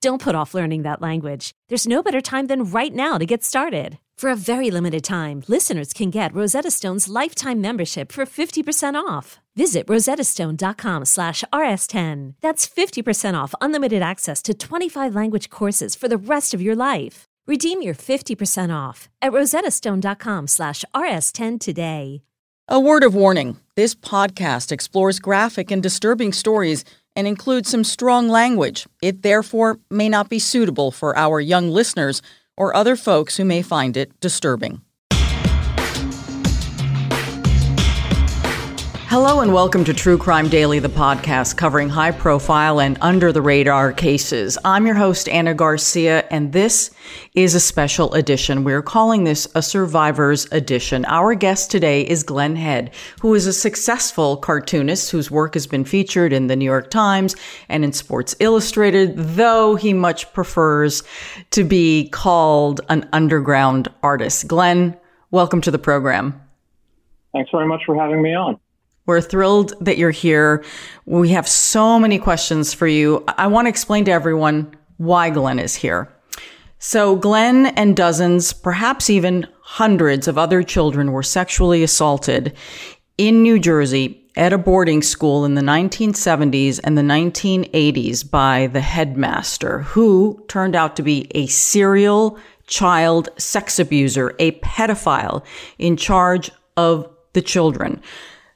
Don't put off learning that language. There's no better time than right now to get started. For a very limited time, listeners can get Rosetta Stone's lifetime membership for 50% off. Visit rosettastone.com slash rs10. That's 50% off unlimited access to 25 language courses for the rest of your life. Redeem your 50% off at rosettastone.com slash rs10 today. A word of warning. This podcast explores graphic and disturbing stories and includes some strong language. It therefore may not be suitable for our young listeners or other folks who may find it disturbing. Hello and welcome to True Crime Daily, the podcast covering high profile and under the radar cases. I'm your host, Anna Garcia, and this is a special edition. We're calling this a Survivors Edition. Our guest today is Glenn Head, who is a successful cartoonist whose work has been featured in the New York Times and in Sports Illustrated, though he much prefers to be called an underground artist. Glenn, welcome to the program. Thanks very much for having me on. We're thrilled that you're here. We have so many questions for you. I want to explain to everyone why Glenn is here. So, Glenn and dozens, perhaps even hundreds of other children were sexually assaulted in New Jersey at a boarding school in the 1970s and the 1980s by the headmaster, who turned out to be a serial child sex abuser, a pedophile in charge of the children.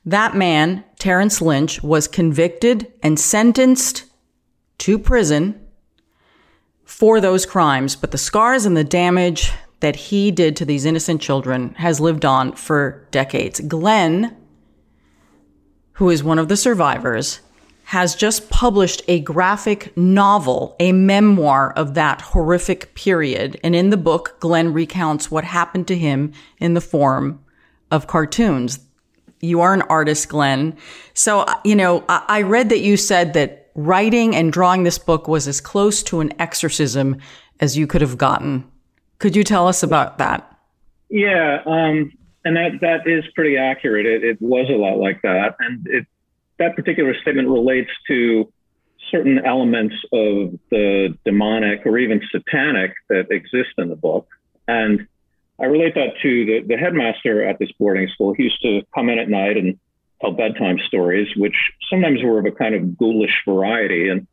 That man, Terrence Lynch, was convicted and sentenced to prison for those crimes, but the scars and the damage that he did to these innocent children has lived on for decades. Glenn, who is one of the survivors, has just published a graphic novel, a memoir of that horrific period. And in the book, Glenn recounts what happened to him in the form of cartoons you are an artist, Glenn. So, you know, I read that you said that writing and drawing this book was as close to an exorcism as you could have gotten. Could you tell us about that? Yeah, um, and that that is pretty accurate. It, it, was a lot like that, and it, that particular statement relates to certain elements of the demonic or even satanic that exist in the book, and I relate that to the, the headmaster at this boarding school. He used to come in at night and tell bedtime stories, which sometimes were of a kind of ghoulish variety. And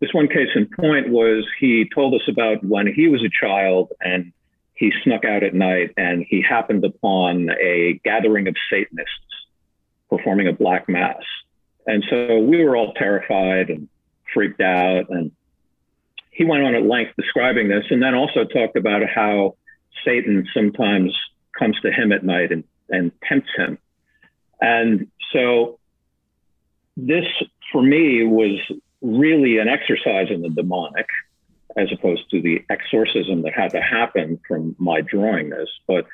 this one case in point was he told us about when he was a child and he snuck out at night and he happened upon a gathering of Satanists performing a black mass. And so we were all terrified and freaked out. And he went on at length describing this and then also talked about how Satan sometimes comes to him at night and, and tempts him. And so this, for me, was really an exercise in the demonic as opposed to the exorcism that had to happen from my drawing this. But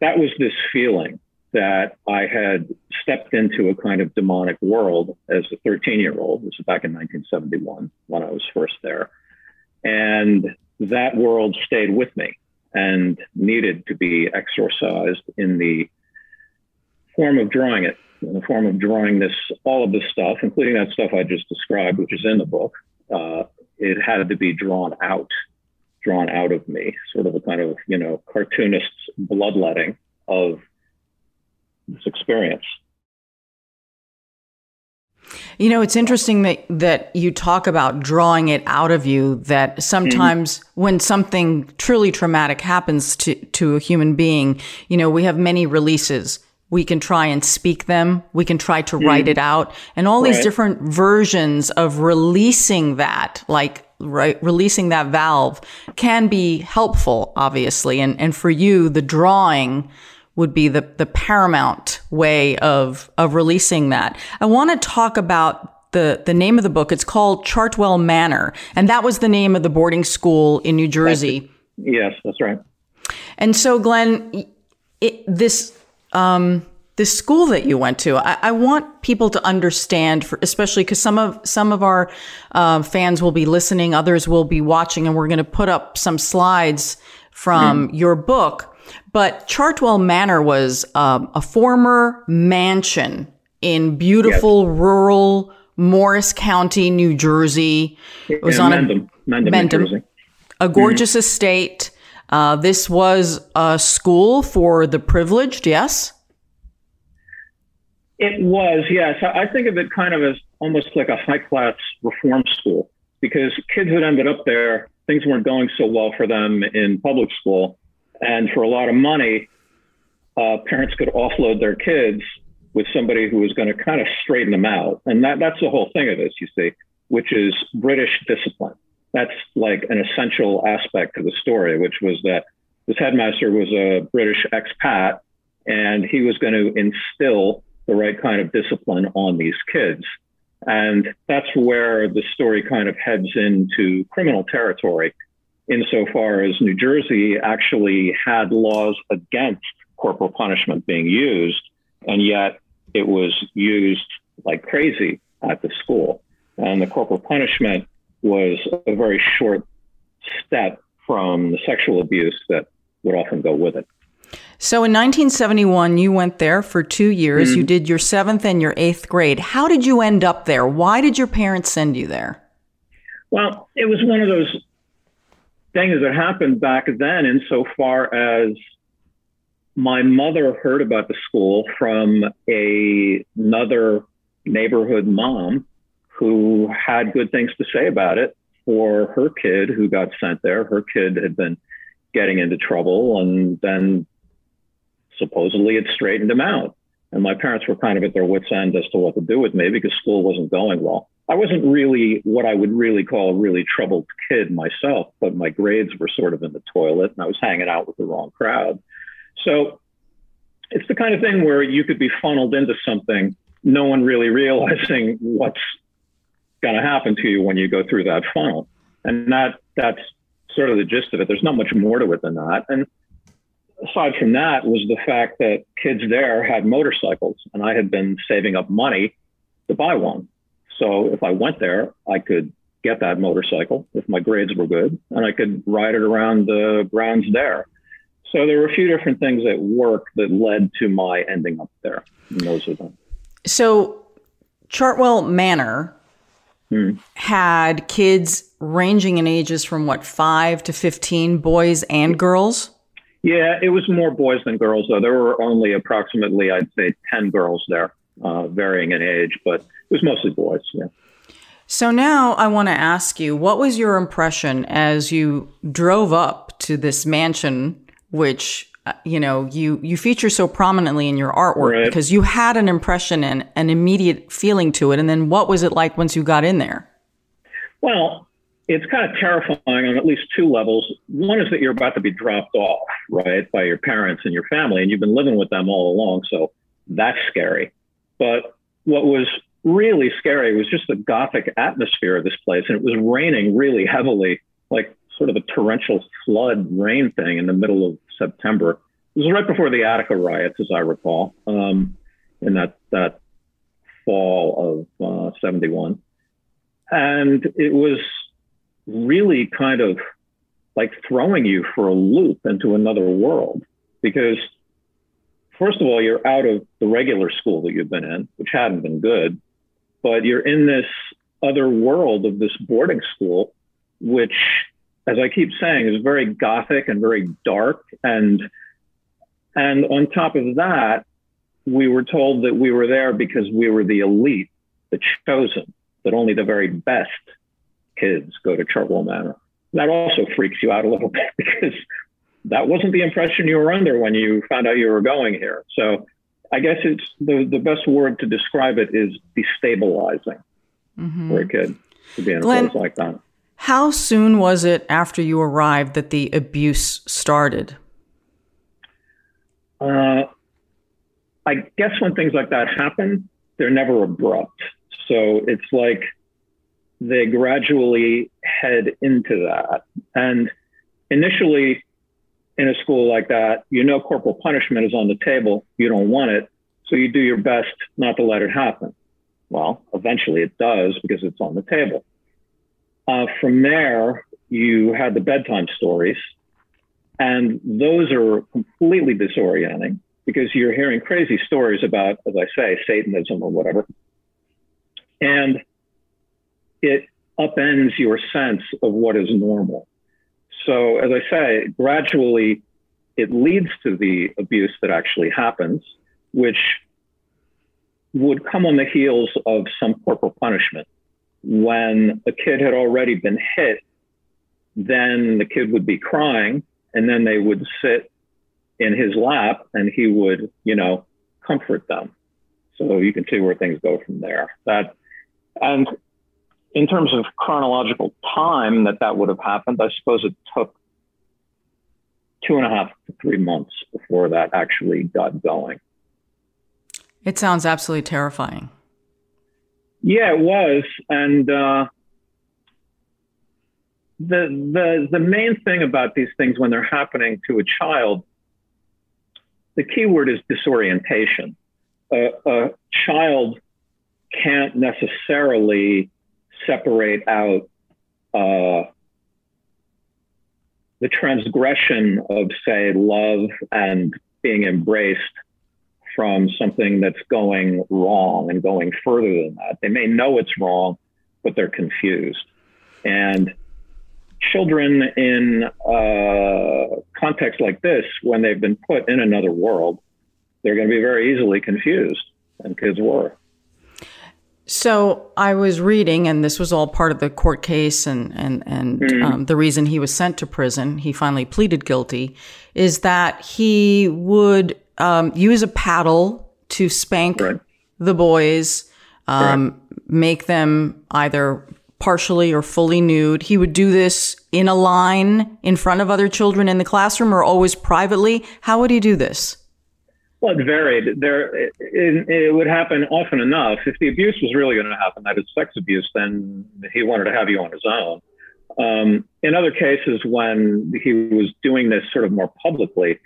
that was this feeling that I had stepped into a kind of demonic world as a 13 year old. This was back in 1971 when I was first there. And that world stayed with me and needed to be exorcised in the form of drawing it, in the form of drawing this, all of this stuff, including that stuff I just described, which is in the book. Uh, it had to be drawn out, drawn out of me, sort of a kind of, you know, cartoonist's bloodletting of this experience. You know, it's interesting that that you talk about drawing it out of you that sometimes mm-hmm. when something truly traumatic happens to to a human being, you know, we have many releases. We can try and speak them, we can try to mm-hmm. write it out, and all right. these different versions of releasing that, like right releasing that valve can be helpful obviously and and for you the drawing would be the, the paramount way of, of releasing that. I want to talk about the, the name of the book. It's called Chartwell Manor. And that was the name of the boarding school in New Jersey. That's yes, that's right. And so, Glenn, it, this, um, the school that you went to, I, I want people to understand, for, especially because some of some of our uh, fans will be listening, others will be watching, and we're going to put up some slides from mm. your book. But Chartwell Manor was um, a former mansion in beautiful yes. rural Morris County, New Jersey. It was yeah, on Mendham, a Mendham, Mendham a gorgeous mm. estate. Uh, this was a school for the privileged, yes? It was, yes. I think of it kind of as almost like a high class reform school because kids that ended up there, things weren't going so well for them in public school. And for a lot of money, uh, parents could offload their kids with somebody who was going to kind of straighten them out. And that, that's the whole thing of this, you see, which is British discipline. That's like an essential aspect of the story, which was that this headmaster was a British expat and he was going to instill the right kind of discipline on these kids. And that's where the story kind of heads into criminal territory, insofar as New Jersey actually had laws against corporal punishment being used, and yet it was used like crazy at the school. And the corporal punishment was a very short step from the sexual abuse that would often go with it. So in 1971, you went there for two years. Mm-hmm. You did your seventh and your eighth grade. How did you end up there? Why did your parents send you there? Well, it was one of those things that happened back then, insofar as my mother heard about the school from a, another neighborhood mom who had good things to say about it for her kid who got sent there. Her kid had been getting into trouble and then supposedly it straightened him out. And my parents were kind of at their wits' end as to what to do with me because school wasn't going well. I wasn't really what I would really call a really troubled kid myself, but my grades were sort of in the toilet and I was hanging out with the wrong crowd. So it's the kind of thing where you could be funneled into something, no one really realizing what's going to happen to you when you go through that funnel. And that that's sort of the gist of it. There's not much more to it than that. And aside from that was the fact that kids there had motorcycles and I had been saving up money to buy one. So if I went there, I could get that motorcycle if my grades were good and I could ride it around the grounds there. So there were a few different things at work that led to my ending up there. And those are them. So Chartwell Manor hmm. had kids ranging in ages from what, five to 15, boys and girls? Yeah, it was more boys than girls, though. There were only approximately, I'd say, 10 girls there, uh, varying in age, but it was mostly boys. Yeah. So now I want to ask you, what was your impression as you drove up to this mansion, which uh, you know you you feature so prominently in your artwork right. because you had an impression and an immediate feeling to it, and then what was it like once you got in there? Well, it's kind of terrifying on at least two levels. One is that you're about to be dropped off, right, by your parents and your family, and you've been living with them all along. So that's scary. But what was really scary was just the gothic atmosphere of this place. And it was raining really heavily, like sort of a torrential flood rain thing in the middle of September. It was right before the Attica riots, as I recall, um, in that, that fall of uh, 71. And it was really kind of like throwing you for a loop into another world. Because first of all you're out of the regular school that you've been in which hadn't been good. But you're in this other world of this boarding school which as i keep saying is very gothic and very dark. And and on top of that we were told that we were there because we were the elite the chosen that only the very best kids go to Chartwell Manor. That also freaks you out a little bit because that wasn't the impression you were under when you found out you were going here. So I guess it's the, the best word to describe it is destabilizing mm-hmm. for a kid to be in a Glenn, place like that. How soon was it after you arrived that the abuse started? Uh, I guess when things like that happen, they're never abrupt. So it's like they gradually head into that. And initially, in a school like that, you know corporal punishment is on the table. You don't want it. So you do your best not to let it happen. Well, eventually it does because it's on the table. Uh, from there, you had the bedtime stories, and those are completely disorienting because you're hearing crazy stories about, as I say, Satanism or whatever. And it upends your sense of what is normal. So, as I say, gradually it leads to the abuse that actually happens, which would come on the heels of some corporal punishment. When a kid had already been hit, then the kid would be crying, and then they would sit in his lap and he would, you know, comfort them. So you can see where things go from there. That and in terms of chronological time that that would have happened, I suppose it took two and a half to three months before that actually got going. It sounds absolutely terrifying. Yeah, it was, and uh, the the the main thing about these things when they're happening to a child, the key word is disorientation. a, a child can't necessarily separate out uh, the transgression of, say, love and being embraced from something that's going wrong and going further than that. They may know it's wrong, but they're confused. And children in uh, contexts like this, when they've been put in another world, they're going to be very easily confused, and kids were. So I was reading, and this was all part of the court case, and and and mm. um, the reason he was sent to prison, he finally pleaded guilty, is that he would um, use a paddle to spank right. the boys, um, right. make them either partially or fully nude. He would do this in a line in front of other children in the classroom, or always privately. How would he do this? Well, it varied. There, it, it, would happen often enough. If the abuse was really going to happen, that is sex abuse, then he wanted to have you on his own. Um, in other cases, when he was doing this sort of more publicly,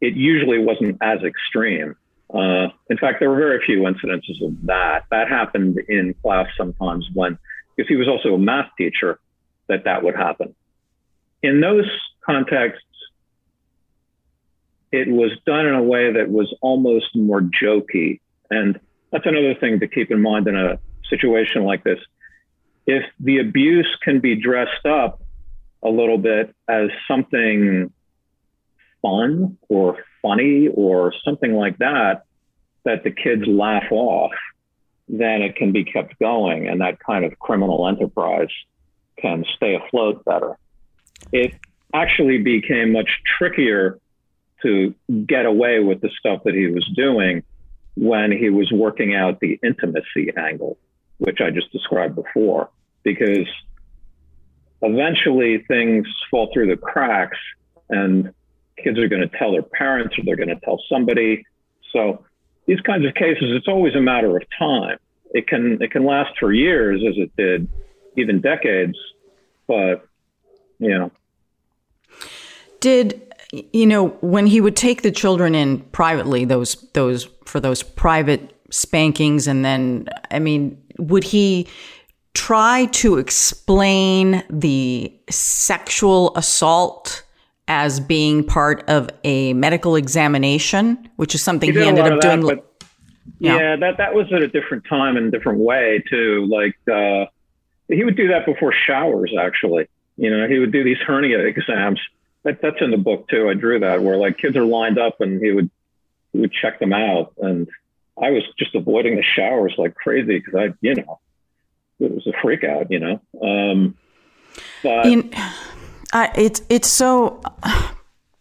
it usually wasn't as extreme. Uh, in fact, there were very few incidences of that. That happened in class sometimes when, because he was also a math teacher, that that would happen. In those contexts, it was done in a way that was almost more jokey. And that's another thing to keep in mind in a situation like this. If the abuse can be dressed up a little bit as something fun or funny or something like that, that the kids laugh off, then it can be kept going and that kind of criminal enterprise can stay afloat better. It actually became much trickier to get away with the stuff that he was doing when he was working out the intimacy angle, which I just described before, because eventually things fall through the cracks and kids are going to tell their parents or they're going to tell somebody. So these kinds of cases, it's always a matter of time. It can it can last for years, as it did, even decades. But you know, did you know when he would take the children in privately those those for those private spankings and then i mean would he try to explain the sexual assault as being part of a medical examination which is something he, he ended up doing that, yeah. yeah that that was at a different time and a different way too. Like uh, he would do that before showers actually. You know he would do these hernia exams that, that's in the book too. I drew that where like kids are lined up and he would he would check them out, and I was just avoiding the showers like crazy because I, you know, it was a freak out, you know. Um, but I, it's it's so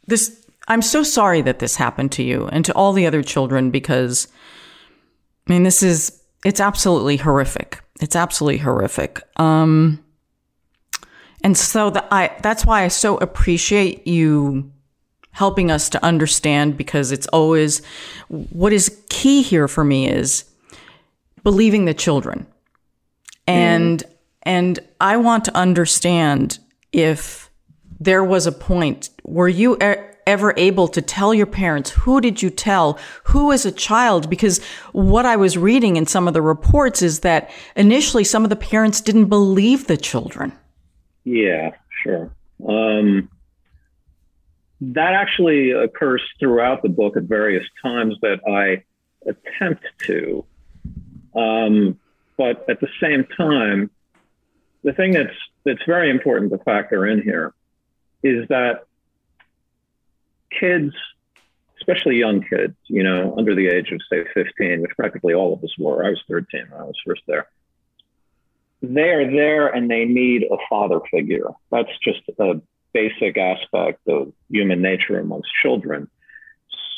this. I'm so sorry that this happened to you and to all the other children because, I mean, this is it's absolutely horrific. It's absolutely horrific. Um, and so the, I, that's why I so appreciate you helping us to understand because it's always what is key here for me is believing the children. And mm. and I want to understand if there was a point were you ever able to tell your parents who did you tell who who is a child because what i was reading in some of the reports is that initially some of the parents didn't believe the children yeah sure um, that actually occurs throughout the book at various times that i attempt to um, but at the same time the thing that's that's very important to factor in here is that kids, especially young kids, you know, under the age of say 15, which practically all of us were. I was 13 when I was first there. They are there and they need a father figure. That's just a basic aspect of human nature amongst children.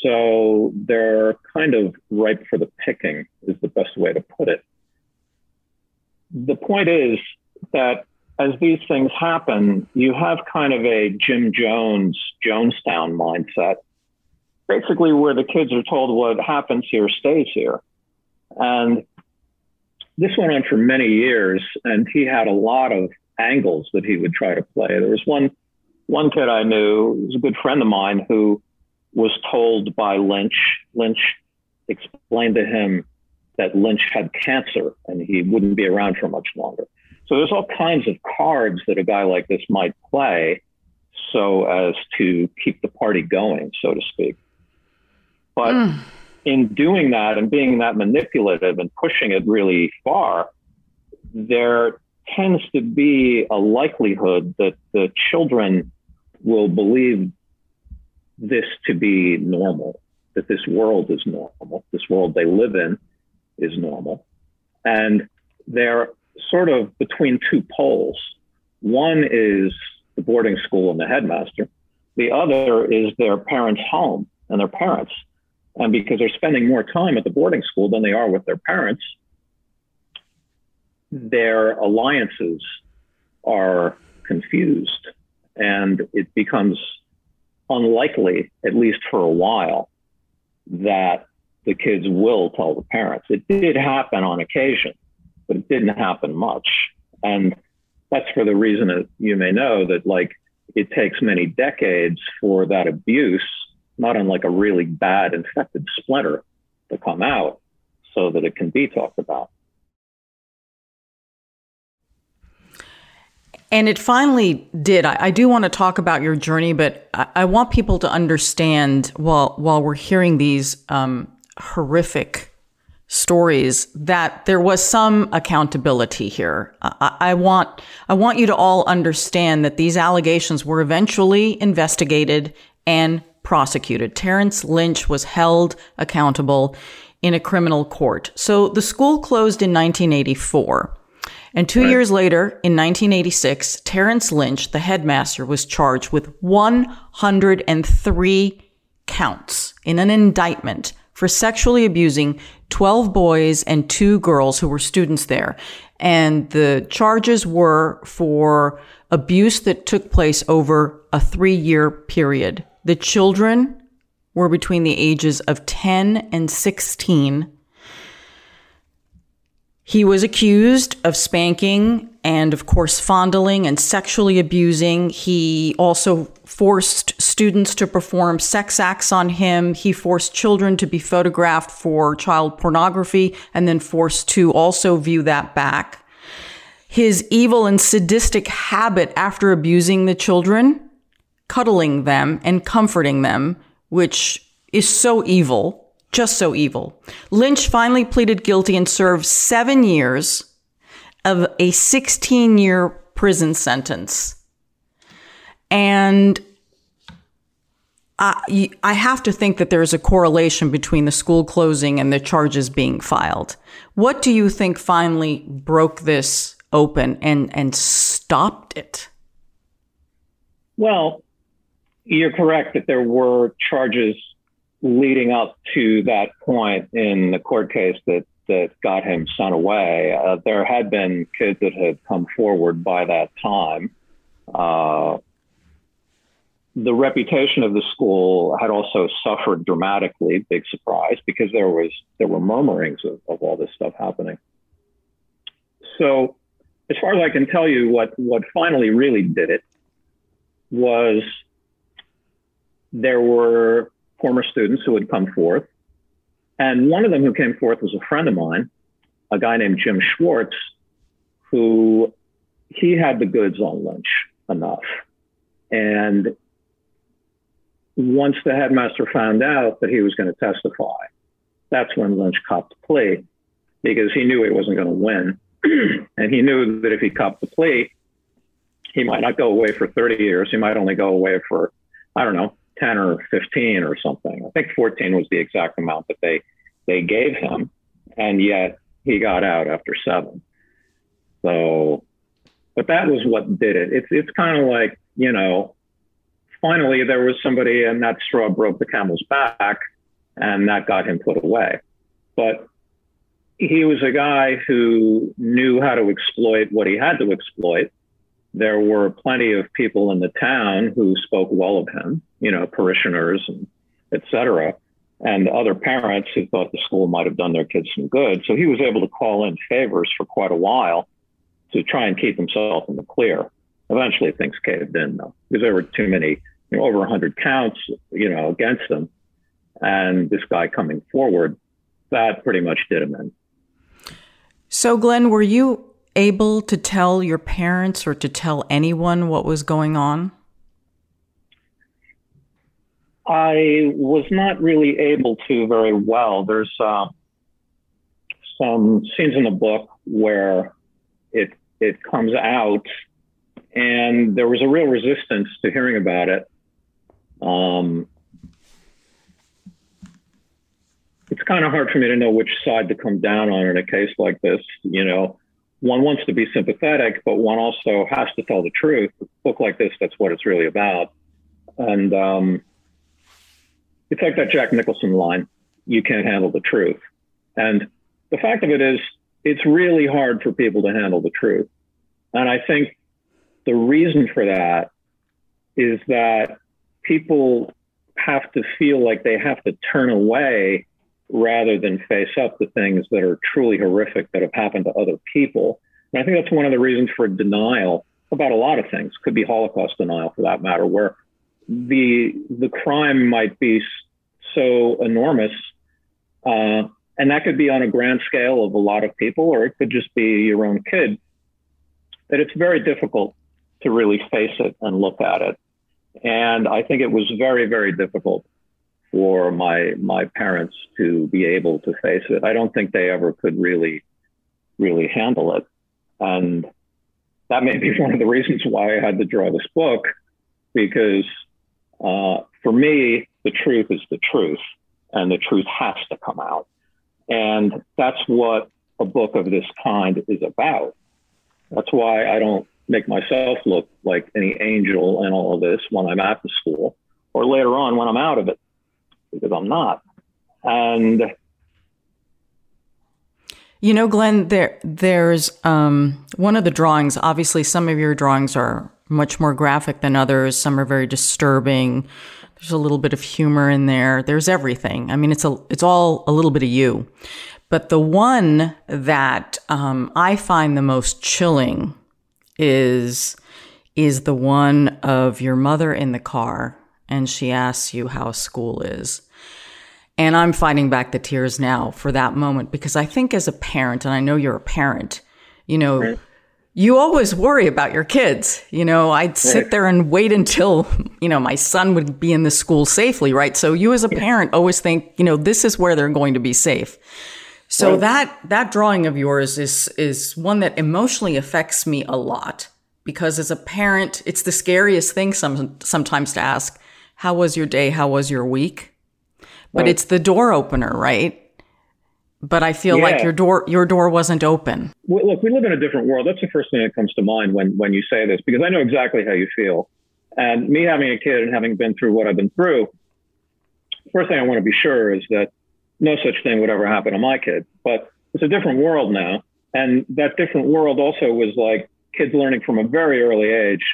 So they're kind of ripe for the picking, is the best way to put it. The point is that as these things happen, you have kind of a Jim Jones, Jonestown mindset, basically where the kids are told what happens here stays here. And this went on for many years, and he had a lot of angles that he would try to play. There was one one kid I knew, was a good friend of mine, who was told by Lynch. Lynch explained to him that Lynch had cancer and he wouldn't be around for much longer. So there's all kinds of cards that a guy like this might play so as to keep the party going, so to speak. But mm. In doing that and being that manipulative and pushing it really far, there tends to be a likelihood that the children will believe this to be normal, that this world is normal, this world they live in is normal. And they're sort of between two poles. One is the boarding school and the headmaster. The other is their parents' home and their parents. And because they're spending more time at the boarding school than they are with their parents, their alliances are confused. And it becomes unlikely, at least for a while, that the kids will tell the parents. It did happen on occasion, but it didn't happen much. And that's for the reason that you may know that like it takes many decades for that abuse, not unlike a really bad infected splinter, to come out so that it can be talked about. And it finally did. I, I, do want to talk about your journey, but I, I, want people to understand while while we're hearing these um, horrific stories that there was some accountability here. I, I, want I want you to all understand that these allegations were eventually investigated and prosecuted. Terrence Lynch was held accountable in a criminal court. So the school closed in 1984. And two right. years later, in 1986, Terrence Lynch, the headmaster, was charged with 103 counts in an indictment for sexually abusing 12 boys and two girls who were students there. And the charges were for abuse that took place over a three year period. The children were between the ages of 10 and 16 he was accused of spanking and, of course, fondling and sexually abusing. He also forced students to perform sex acts on him. He forced children to be photographed for child pornography and then forced to also view that back. His evil and sadistic habit after abusing the children, cuddling them and comforting them, which is so evil just so evil. Lynch finally pleaded guilty and served seven years of a 16 year prison sentence. And I, I have to think that there's a correlation between the school closing and the charges being filed. What do you think finally broke this open and, and stopped it? Well, you're correct that there were charges leading up to that point in the court case that that got him sent away, uh, there had been kids that had come forward by that time. Uh, the reputation of the school had also suffered dramatically. Big surprise because there was there were murmurings of, of all this stuff happening. So, as far as I can tell you, what what finally really did it was there were former students who had come forth, and one of them who came forth was a friend of mine, a guy named Jim Schwartz, who he had the goods on Lynch enough, and once the headmaster found out that he was going to testify, that's when Lynch copped the plea because he knew he wasn't going to win. and he knew that if he copped the plea, he might not go away for 30 years. He might only go away for, I don't know, 10 or 15 or something. I think 14 was the exact amount that they, they gave him. And yet he got out after seven. So, but that was what did it. It's, it's kind of like, you know, finally there was somebody and that straw broke the camel's back and that got him put away. But he was a guy who knew how to exploit what he had to exploit. There were plenty of people in the town who spoke well of him, you know, parishioners and et cetera, and other parents who thought the school might have done their kids some good. So he was able to call in favors for quite a while to try and keep himself in the clear. Eventually, things caved in, though, because there were too many, you know, over 100 counts, you know, against him. And this guy coming forward, that pretty much did him in. So, Glenn, were you able to tell your parents or to tell anyone what was going on? I was not really able to very well. There's uh, some scenes in the book where it it comes out and there was a real resistance to hearing about it. Um, it's kind of hard for me to know which side to come down on in a case like this. You know, one wants to be sympathetic, but one also has to tell the truth. A book like this, that's what it's really about. And um, it's like that Jack Nicholson line you can't handle the truth. And the fact of it is, it's really hard for people to handle the truth. And I think the reason for that is that people have to feel like they have to turn away rather than face up to things that are truly horrific that have happened to other people. And I think that's one of the reasons for denial about a lot of things. Could be Holocaust denial for that matter, where the the crime might be so enormous, uh, and that could be on a grand scale of a lot of people, or it could just be your own kid. That it's very difficult to really face it and look at it. And I think it was very, very difficult for my my parents to be able to face it. I don't think they ever could really, really handle it. And that may be one of the reasons why I had to draw this book, because uh, for me, the truth is the truth, and the truth has to come out. And that's what a book of this kind is about. That's why I don't make myself look like any angel in all of this when I'm at the school or later on when I'm out of it, because I'm not. And you know, Glenn, there there's um, one of the drawings. Obviously, some of your drawings are much more graphic than others. Some are very disturbing. There's a little bit of humor in there. There's everything. I mean, it's a it's all a little bit of you. But the one that um, I find the most chilling is is the one of your mother in the car, and she asks you how school is. And I'm fighting back the tears now for that moment because I think as a parent, and I know you're a parent, you know. You always worry about your kids. You know, I'd sit there and wait until, you know, my son would be in the school safely, right? So you as a parent always think, you know, this is where they're going to be safe. So right. that that drawing of yours is is one that emotionally affects me a lot because as a parent, it's the scariest thing some, sometimes to ask, how was your day? How was your week? but right. it's the door opener, right? But I feel yeah. like your door your door wasn't open. Well, look, we live in a different world. That's the first thing that comes to mind when when you say this because I know exactly how you feel. And me having a kid and having been through what I've been through, first thing I want to be sure is that no such thing would ever happen to my kid. But it's a different world now. And that different world also was like kids learning from a very early age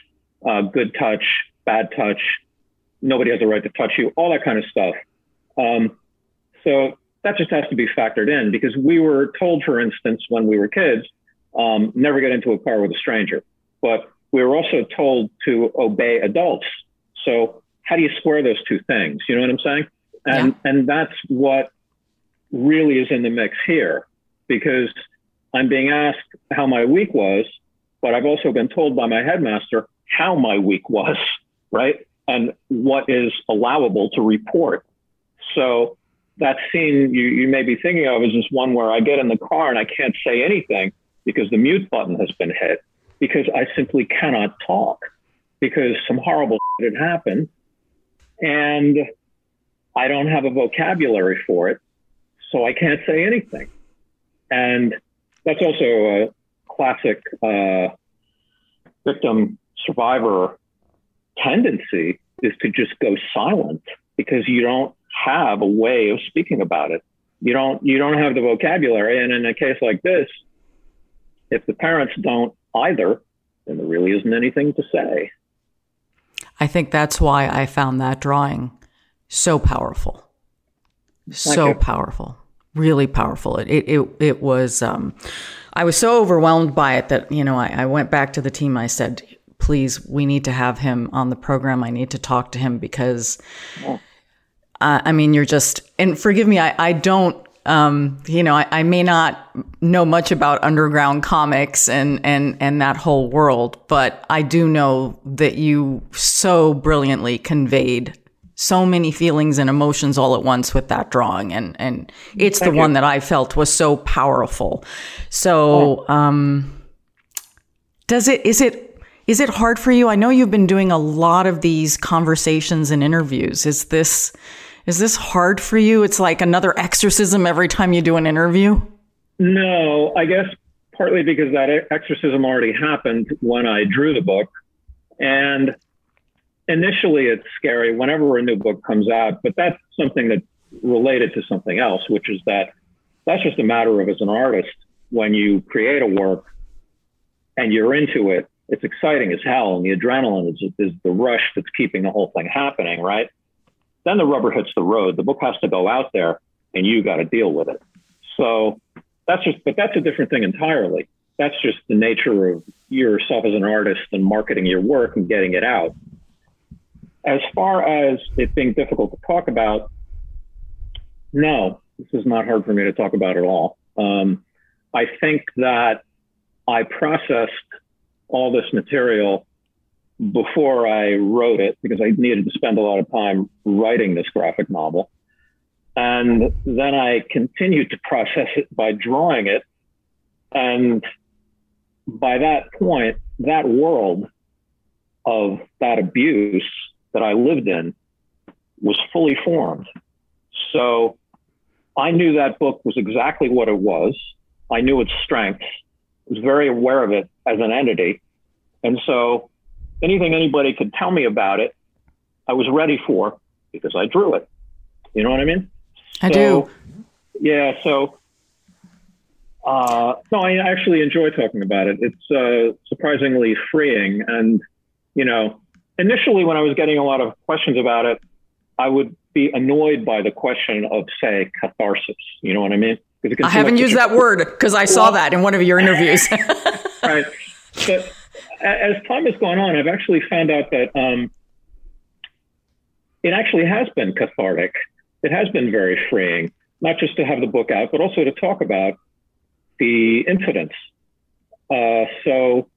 uh, good touch, bad touch, nobody has a right to touch you, all that kind of stuff. Um, so that just has to be factored in because we were told, for instance, when we were kids, um, never get into a car with a stranger. But we were also told to obey adults. So how do you square those two things? You know what I'm saying? And yeah. and that's what really is in the mix here, because I'm being asked how my week was, but I've also been told by my headmaster how my week was, right? And what is allowable to report. So that scene you, you may be thinking of is this one where I get in the car and I can't say anything because the mute button has been hit because I simply cannot talk because some horrible shit had happened and I don't have a vocabulary for it, so I can't say anything. And that's also a classic uh, victim survivor tendency is to just go silent because you don't have a way of speaking about it. You don't you don't have the vocabulary, and in a case like this, if the parents don't either, then there really isn't anything to say. I think that's why I found that drawing so powerful. so powerful. Really powerful. It it it, it was um, I was so overwhelmed by it that, you know, I, I went back to the team. I said, please, we need to have him on the program. I need to talk to him because uh, I mean, you're just, and forgive me, I, I don't um, you know, I, I, may not know much about underground comics and, and, and that whole world, but I do know that you so brilliantly conveyed so many feelings and emotions all at once with that drawing. And, and it's Thank the you. one that I felt was so powerful. So, um, does it, is it, is it hard for you? I know you've been doing a lot of these conversations and interviews. Is this, is this hard for you? It's like another exorcism every time you do an interview? No, I guess partly because that exorcism already happened when I drew the book. And initially it's scary whenever a new book comes out, but that's something that's related to something else, which is that that's just a matter of as an artist, when you create a work and you're into it, it's exciting as hell. And the adrenaline is, is the rush that's keeping the whole thing happening, right? Then the rubber hits the road. The book has to go out there and you got to deal with it. So that's just, but that's a different thing entirely. That's just the nature of yourself as an artist and marketing your work and getting it out. As far as it being difficult to talk about, no, this is not hard for me to talk about at all. Um, I think that I processed all this material before I wrote it because I needed to spend a lot of time writing this graphic novel. And then I continued to process it by drawing it. And by that point, that world of that abuse that I lived in was fully formed. So I knew that book was exactly what it was. I knew its strengths, I was very aware of it as an entity. And so anything anybody could tell me about it, I was ready for because I drew it. You know what I mean? I so, do. Yeah. So, uh, no, I actually enjoy talking about it. It's uh, surprisingly freeing. And, you know, initially when I was getting a lot of questions about it, I would be annoyed by the question of, say, catharsis. You know what I mean? I haven't used that word because I saw that in one of your interviews. right. But as time has gone on, I've actually found out that um, it actually has been cathartic. It has been very freeing, not just to have the book out, but also to talk about the incidents. Uh, so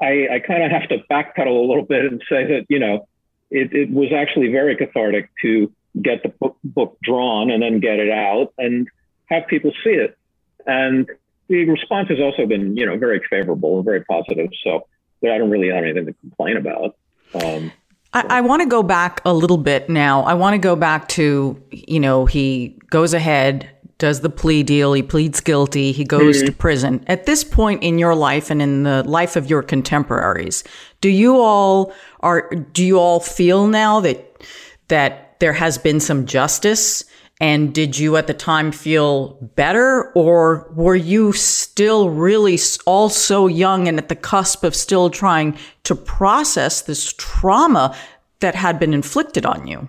I, I kind of have to backpedal a little bit and say that, you know, it, it was actually very cathartic to get the book, book drawn and then get it out and have people see it. And the response has also been, you know, very favorable and very positive. So I don't really have anything to complain about. Um, I, I want to go back a little bit now. I want to go back to, you know, he goes ahead, does the plea deal, he pleads guilty, he goes mm-hmm. to prison. At this point in your life and in the life of your contemporaries, do you all are do you all feel now that that there has been some justice and did you at the time feel better or were you still really all so young and at the cusp of still trying to process this trauma that had been inflicted on you?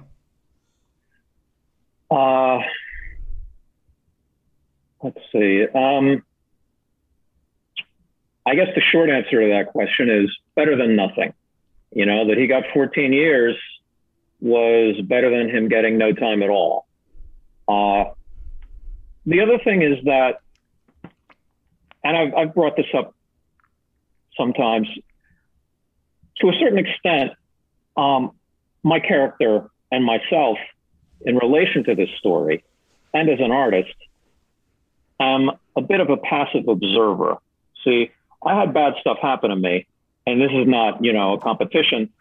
Uh, let's see. Um, I guess the short answer to that question is better than nothing. You know, that he got 14 years was better than him getting no time at all. Uh, the other thing is that, and I've, I've brought this up sometimes, to a certain extent, um, my character and myself in relation to this story and as an artist, I'm a bit of a passive observer. See, I had bad stuff happen to me, and this is not, you know, a competition,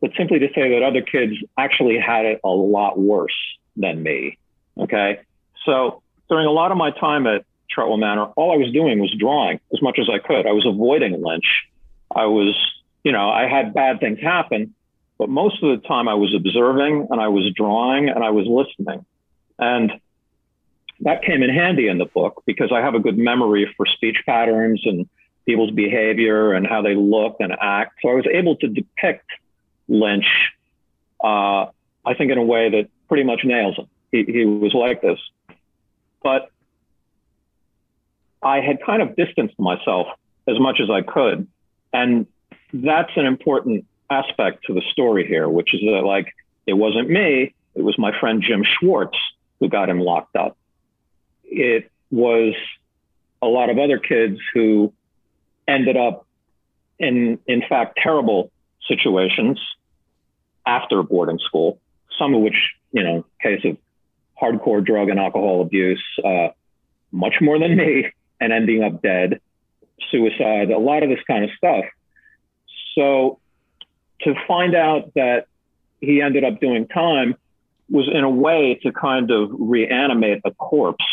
but simply to say that other kids actually had it a lot worse than me. Okay. So during a lot of my time at Chartwell Manor, all I was doing was drawing as much as I could. I was avoiding Lynch. I was, you know, I had bad things happen, but most of the time I was observing and I was drawing and I was listening. And that came in handy in the book because I have a good memory for speech patterns and people's behavior and how they look and act. So I was able to depict Lynch, uh, I think, in a way that pretty much nails him. He, he was like this. But I had kind of distanced myself as much as I could. And that's an important aspect to the story here, which is that, like, it wasn't me, it was my friend Jim Schwartz who got him locked up. It was a lot of other kids who ended up in, in fact, terrible situations after boarding school, some of which, you know, case of hardcore drug and alcohol abuse, uh, much more than me, and ending up dead, suicide, a lot of this kind of stuff. So to find out that he ended up doing time was in a way to kind of reanimate a corpse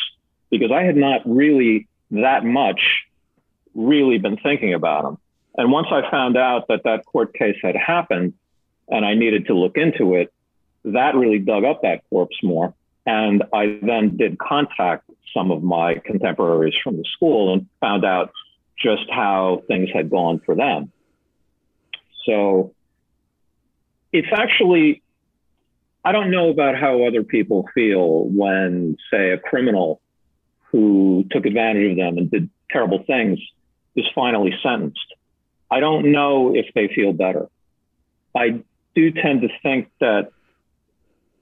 because I had not really that much really been thinking about him. And once I found out that that court case had happened and I needed to look into it, that really dug up that corpse more. And I then did contact some of my contemporaries from the school and found out just how things had gone for them. So it's actually, I don't know about how other people feel when, say, a criminal who took advantage of them and did terrible things is finally sentenced. I don't know if they feel better. I do tend to think that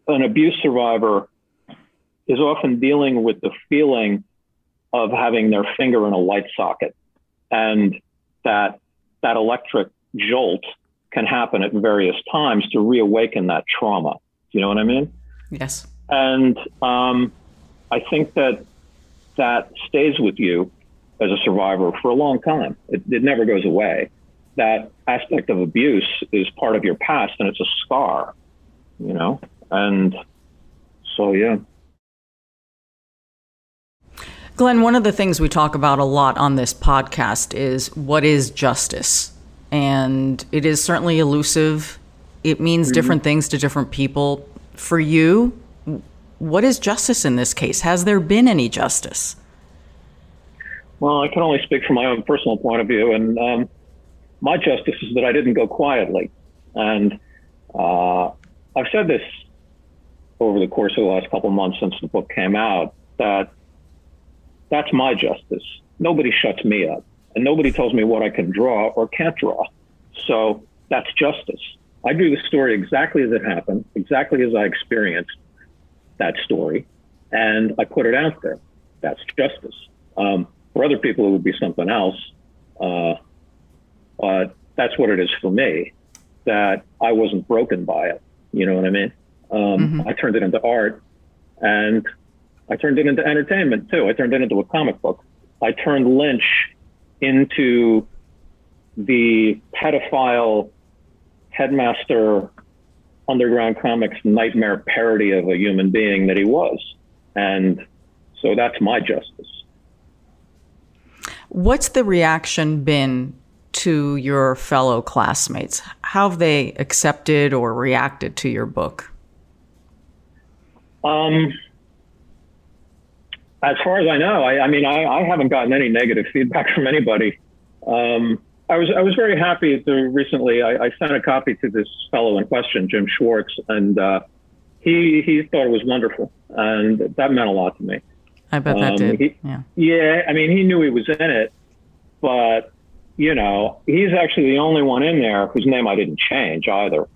an abuse survivor is often dealing with the feeling of having their finger in a light socket and that that electric jolt can happen at various times to reawaken that trauma. You know what I mean? Yes. And um, I think that that stays with you as a survivor for a long time. It, it never goes away. That aspect of abuse is part of your past and it's a scar, you know? And so, yeah. Glenn, one of the things we talk about a lot on this podcast is what is justice? And it is certainly elusive. It means mm-hmm. different things to different people. For you, what is justice in this case? Has there been any justice? Well, I can only speak from my own personal point of view, and um, my justice is that I didn't go quietly. And uh, I've said this over the course of the last couple of months since the book came out that that's my justice. Nobody shuts me up, and nobody tells me what I can draw or can't draw. So that's justice. I drew the story exactly as it happened, exactly as I experienced that story, and I put it out there. That's justice. Um, for other people, it would be something else. Uh, but that's what it is for me, that I wasn't broken by it. You know what I mean? Um, mm-hmm. I turned it into art and I turned it into entertainment too. I turned it into a comic book. I turned Lynch into the pedophile headmaster underground comics nightmare parody of a human being that he was. And so that's my justice. What's the reaction been to your fellow classmates? How have they accepted or reacted to your book? Um, as far as I know, I, I mean, I, I, haven't gotten any negative feedback from anybody. Um, I was I was very happy to recently. I, I sent a copy to this fellow in question, Jim Schwartz, and uh, he he thought it was wonderful, and that meant a lot to me. I bet that Um, did. he- yeah. Yeah, I mean, he knew he was in it, but you know, he's actually the only one in there whose name I didn't change either.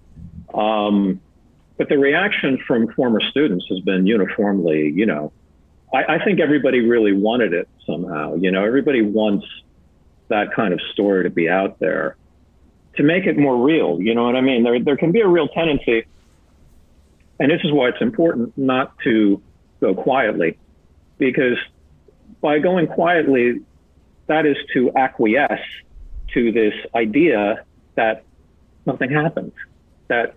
Um, but the reaction from former students has been uniformly, you know, I, I think everybody really wanted it somehow. You know, everybody wants that kind of story to be out there to make it more real. You know what I mean? There, there can be a real tendency, and this is why it's important not to go quietly, because by going quietly, that is to acquiesce to this idea that nothing happened, that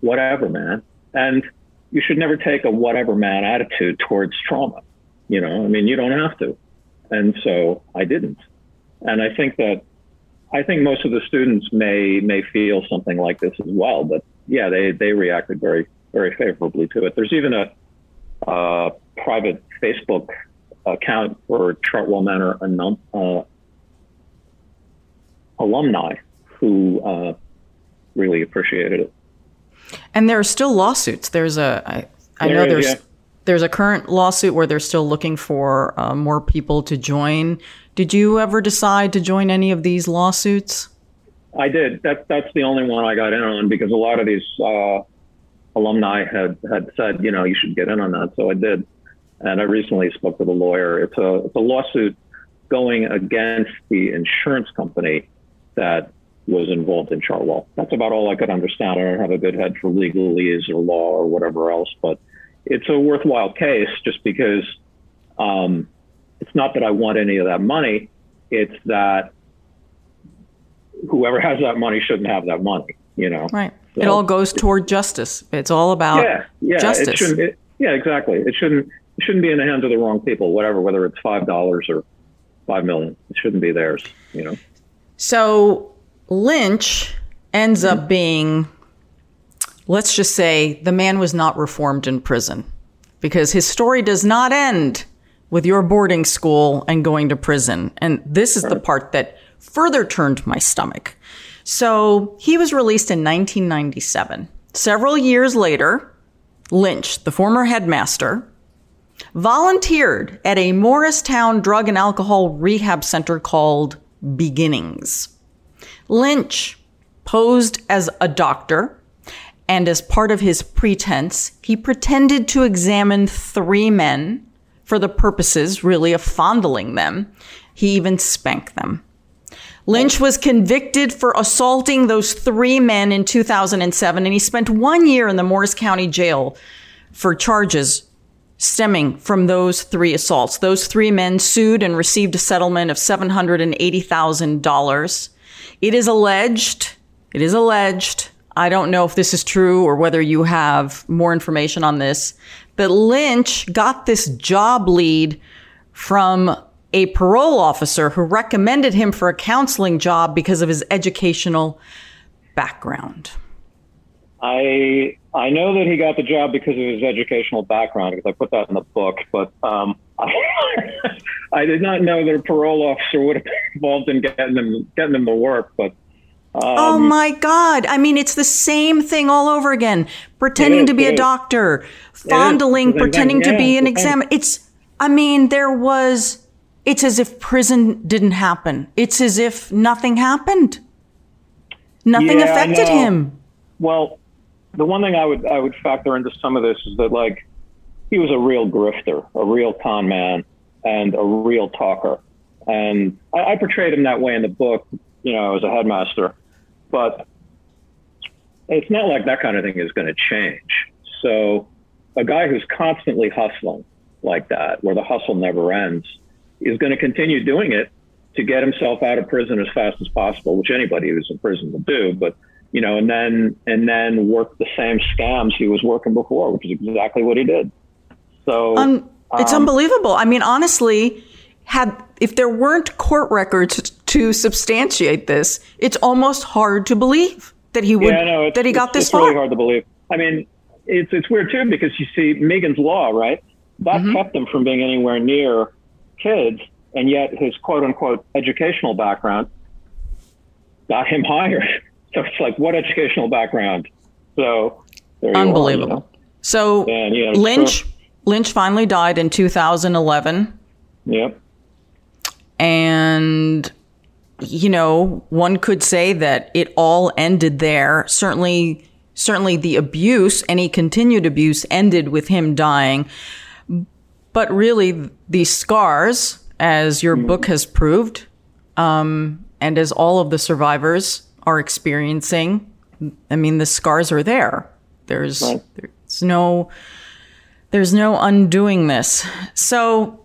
whatever, man. And you should never take a whatever, man attitude towards trauma. You know, I mean, you don't have to. And so I didn't. And I think that, I think most of the students may, may feel something like this as well. But yeah, they, they reacted very, very favorably to it. There's even a, uh, private Facebook account for Chartwell Manor alum, uh, alumni who uh, really appreciated it. And there are still lawsuits. There's a I, I There know is, there's yeah. There's a current lawsuit where they're still looking for uh, more people to join. Did you ever decide to join any of these lawsuits? I did. That, that's the only one I got in on because a lot of these uh, alumni had, had said, you know, you should get in on that. So I did. And I recently spoke with a lawyer. It's a, it's a lawsuit going against the insurance company that was involved in Chartwell. That's about all I could understand. I don't have a good head for legalese or law or whatever else, but it's a worthwhile case just because um, it's not that I want any of that money. It's that whoever has that money shouldn't have that money, you know? Right. So- it all goes toward justice. It's all about yeah, yeah, justice. It shouldn't, it, yeah, exactly. It shouldn't it shouldn't be in the hands of the wrong people. Whatever, whether it's five dollars or five million, it shouldn't be theirs. You know. So Lynch ends up being, let's just say, the man was not reformed in prison because his story does not end with your boarding school and going to prison. And this is the part that further turned my stomach. So he was released in 1997. Several years later, Lynch, the former headmaster, volunteered at a Morristown drug and alcohol rehab center called Beginnings. Lynch posed as a doctor, and as part of his pretense, he pretended to examine three men for the purposes, really, of fondling them. He even spanked them. Lynch was convicted for assaulting those three men in 2007, and he spent one year in the Morris County Jail for charges stemming from those three assaults. Those three men sued and received a settlement of $780,000. It is alleged, it is alleged, I don't know if this is true or whether you have more information on this, but Lynch got this job lead from a parole officer who recommended him for a counseling job because of his educational background. I I know that he got the job because of his educational background because I put that in the book, but um, I, I did not know that a parole officer would have been involved in getting them getting them to work. But oh um, my God. I mean, it's the same thing all over again. Pretending is, to be a doctor, fondling, pretending to be an it's the same. examiner. It's, I mean, there was, it's as if prison didn't happen. It's as if nothing happened. Nothing Yeah, affected him. well, the one thing I would I would factor into some of this is that like he was a real grifter, a real con man, and a real talker. And I, I portrayed him that way in the book, you know, as a headmaster. But it's not like that kind of thing is going to change. So a guy who's constantly hustling like that, where the hustle never ends, is going to continue doing it to get himself out of prison as fast as possible, which anybody who's in prison will do. But you know, and then and then work the same scams he was working before, which is exactly what he did. So Un- it's um, unbelievable. I mean, honestly, had if there weren't court records to substantiate this, it's almost hard to believe that he would yeah, no, that he got it's, this it's far. really hard to believe. I mean, it's it's weird too because you see Megan's law, right? That Mm-hmm. kept him from being anywhere near kids, and yet his quote unquote educational background got him hired. So it's like, what educational background? So unbelievable. Are, you know? So and, yeah, Lynch, so, Lynch finally died in 2011. Yep. And you know, one could say that it all ended there. Certainly, certainly the abuse, any continued abuse, ended with him dying. But really, these scars, as your mm-hmm. book has proved, um, and as all of the survivors are experiencing, I mean, the scars are there. There's, right. there's no, there's no undoing this. So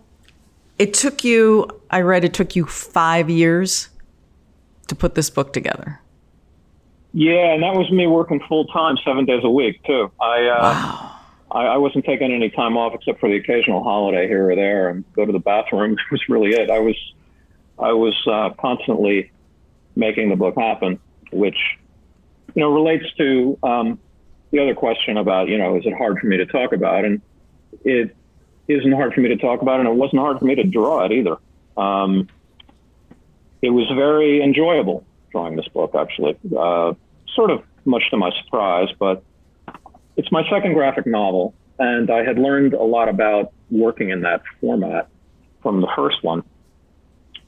it took you, I read it took you five years to put this book together. Yeah, and that was me working full time, seven days a week too. I, uh, wow. I, I wasn't taking any time off except for the occasional holiday here or there, and go to the bathroom. That was really it. I was, I was uh, constantly making the book happen, which, you know, relates to um, the other question about, you know, is it hard for me to talk about? And it isn't hard for me to talk about, and it wasn't hard for me to draw it either. Um, it was very enjoyable drawing this book, actually. Uh, sort of much to my surprise, but it's my second graphic novel, and I had learned a lot about working in that format from the first one.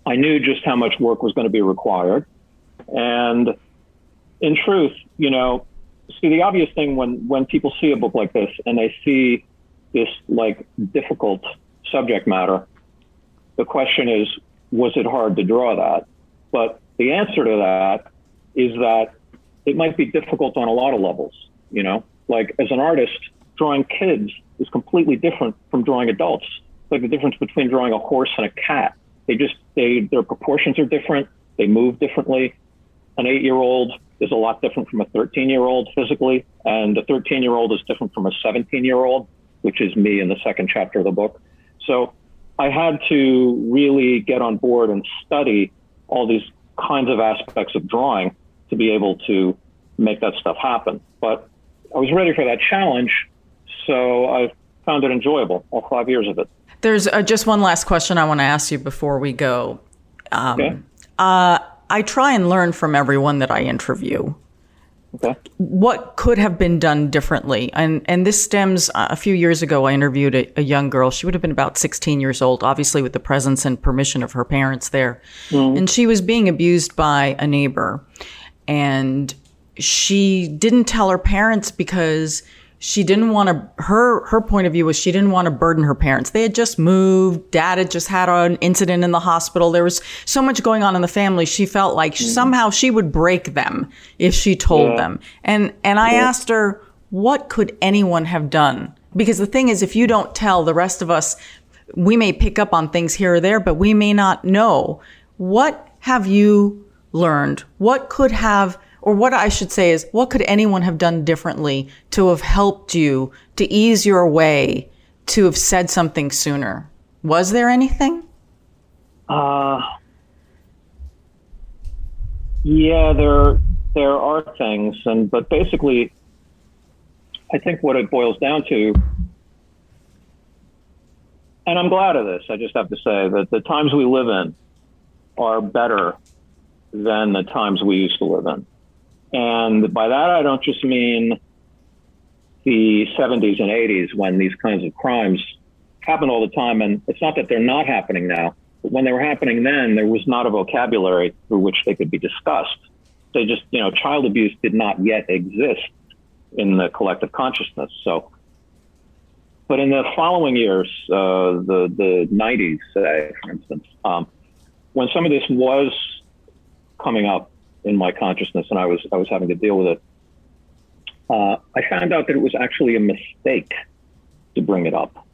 I knew just how much work was going to be required. And in truth, you know, see the obvious thing when, when people see a book like this and they see this like difficult subject matter, the question is, was it hard to draw that? But the answer to that is that it might be difficult on a lot of levels. You know, like as an artist, drawing kids is completely different from drawing adults. Like the difference between drawing a horse and a cat. They just they their proportions are different. They move differently. An eight-year-old is a lot different from a 13-year-old physically, and a 13-year-old is different from a 17-year-old, which is me in the second chapter of the book. So I had to really get on board and study all these kinds of aspects of drawing to be able to make that stuff happen. But I was ready for that challenge, so I found it enjoyable, all five years of it. There's uh, just one last question I want to ask you before we go. Um, okay. Uh, I try and learn from everyone that I interview. Okay. What could have been done differently? And and this stems uh, a few years ago. I interviewed a, a, young girl. She would have been about 16 years old, obviously with the presence and permission of her parents there. Mm. And she was being abused by a neighbor, and she didn't tell her parents because she didn't want to her her point of view was she didn't want to burden her parents. They had just moved. Dad had just had an incident in the hospital. There was so much going on in the family. She felt like mm-hmm. somehow she would break them if she told yeah. them. And and i yeah. asked her what could anyone have done? Because the thing is if you don't tell the rest of us we may pick up on things here or there but we may not know. What have you learned? What could have or what I should say is, what could anyone have done differently to have helped you to ease your way to have said something sooner? Was there anything? Uh, yeah, there there are things, and but basically, I think what it boils down to, and I'm glad of this. I just have to say that the times we live in are better than the times we used to live in. And by that, I don't just mean the 70s and 80s when these kinds of crimes happened all the time. And it's not that they're not happening now, but when they were happening then, there was not a vocabulary through which they could be discussed. They just, you know, child abuse did not yet exist in the collective consciousness. So, but in the following years, uh, the the 90s, say, for instance, um, when some of this was coming up in my consciousness, and I was I was having to deal with it. Uh, I found out that it was actually a mistake to bring it up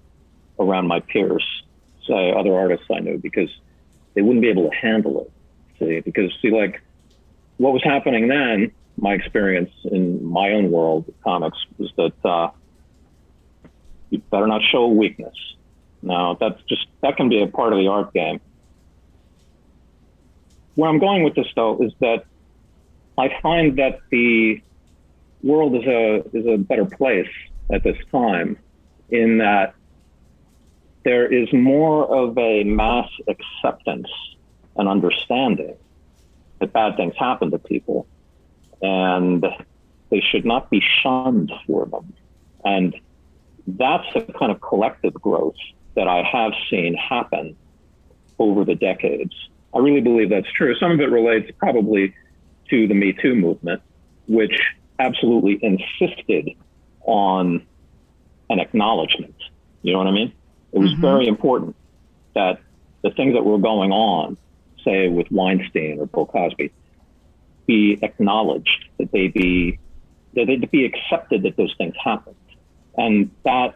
around my peers, other artists I knew, because they wouldn't be able to handle it. See, because see, like what was happening then, my experience in my own world of comics was that uh, you better not show weakness. Now, that's just that can be a part of the art game. Where I'm going with this, though, is that I find that the world is a is a better place at this time in that there is more of a mass acceptance and understanding that bad things happen to people, and they should not be shunned for them. And that's the kind of collective growth that I have seen happen over the decades. I really believe that's true. Some of it relates probably to the Me Too movement, which absolutely insisted on an acknowledgement. You know what I mean? It was mm-hmm. very important that the things that were going on, say with Weinstein or Bill Cosby, be acknowledged, that they be that they be accepted that those things happened. And that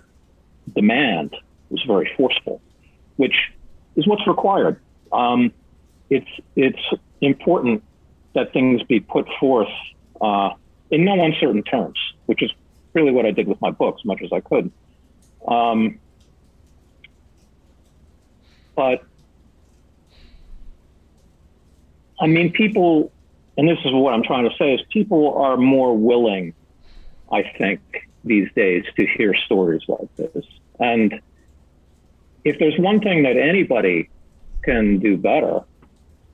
demand was very forceful, which is what's required. Um, it's it's important that things be put forth uh, in no uncertain terms, which is really what I did with my book as much as I could. Um, but I mean, people, and this is what I'm trying to say, is people are more willing, I think, these days to hear stories like this. And if there's one thing that anybody can do better,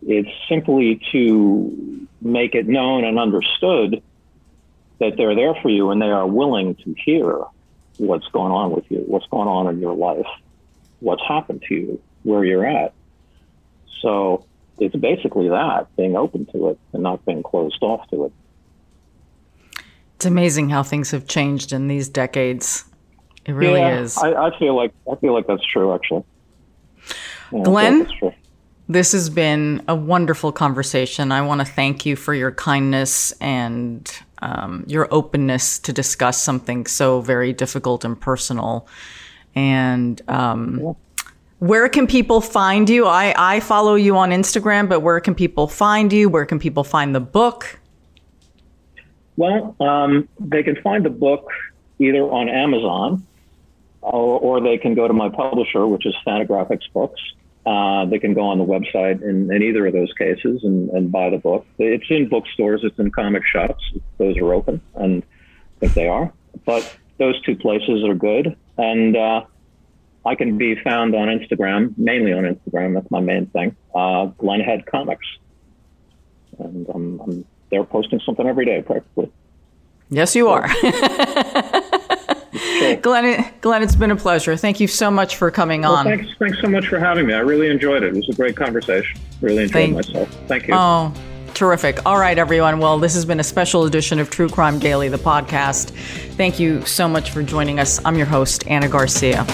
it's simply to make it known and understood that they're there for you and they are willing to hear what's going on with you, what's going on in your life, what's happened to you, where you're at. So it's basically that being open to it and not being closed off to it. It's amazing how things have changed in these decades. It really yeah, is. I, I, feel like I feel like that's true, actually. Yeah, Glenn, this has been a wonderful conversation. I want to thank you for your kindness and um, your openness to discuss something so very difficult and personal. And um, where can people find you? I, I follow you on Instagram, but where can people find you? Where can people find the book? Well, um, they can find the book either on Amazon or, or, they can go to my publisher, which is Fantagraphics Books. Uh, they can go on the website in, in either of those cases and, and, buy the book. It's in bookstores, it's in comic shops. Those are open, and I think they are. But those two places are good. And uh, I can be found on Instagram, mainly on Instagram. That's my main thing. Uh, Glenn Comics, and I'm, I'm there posting something every day, practically. Yes, you are. Glenn, Glenn, it's been a pleasure. Thank you so much for coming well, on. Thanks, thanks so much for having me. I really enjoyed it. It was a great conversation. Really enjoyed Thank, myself. Thank you. Oh, terrific. All right, everyone. Well, this has been a special edition of True Crime Daily, the podcast. Thank you so much for joining us. I'm your host, Anna Garcia.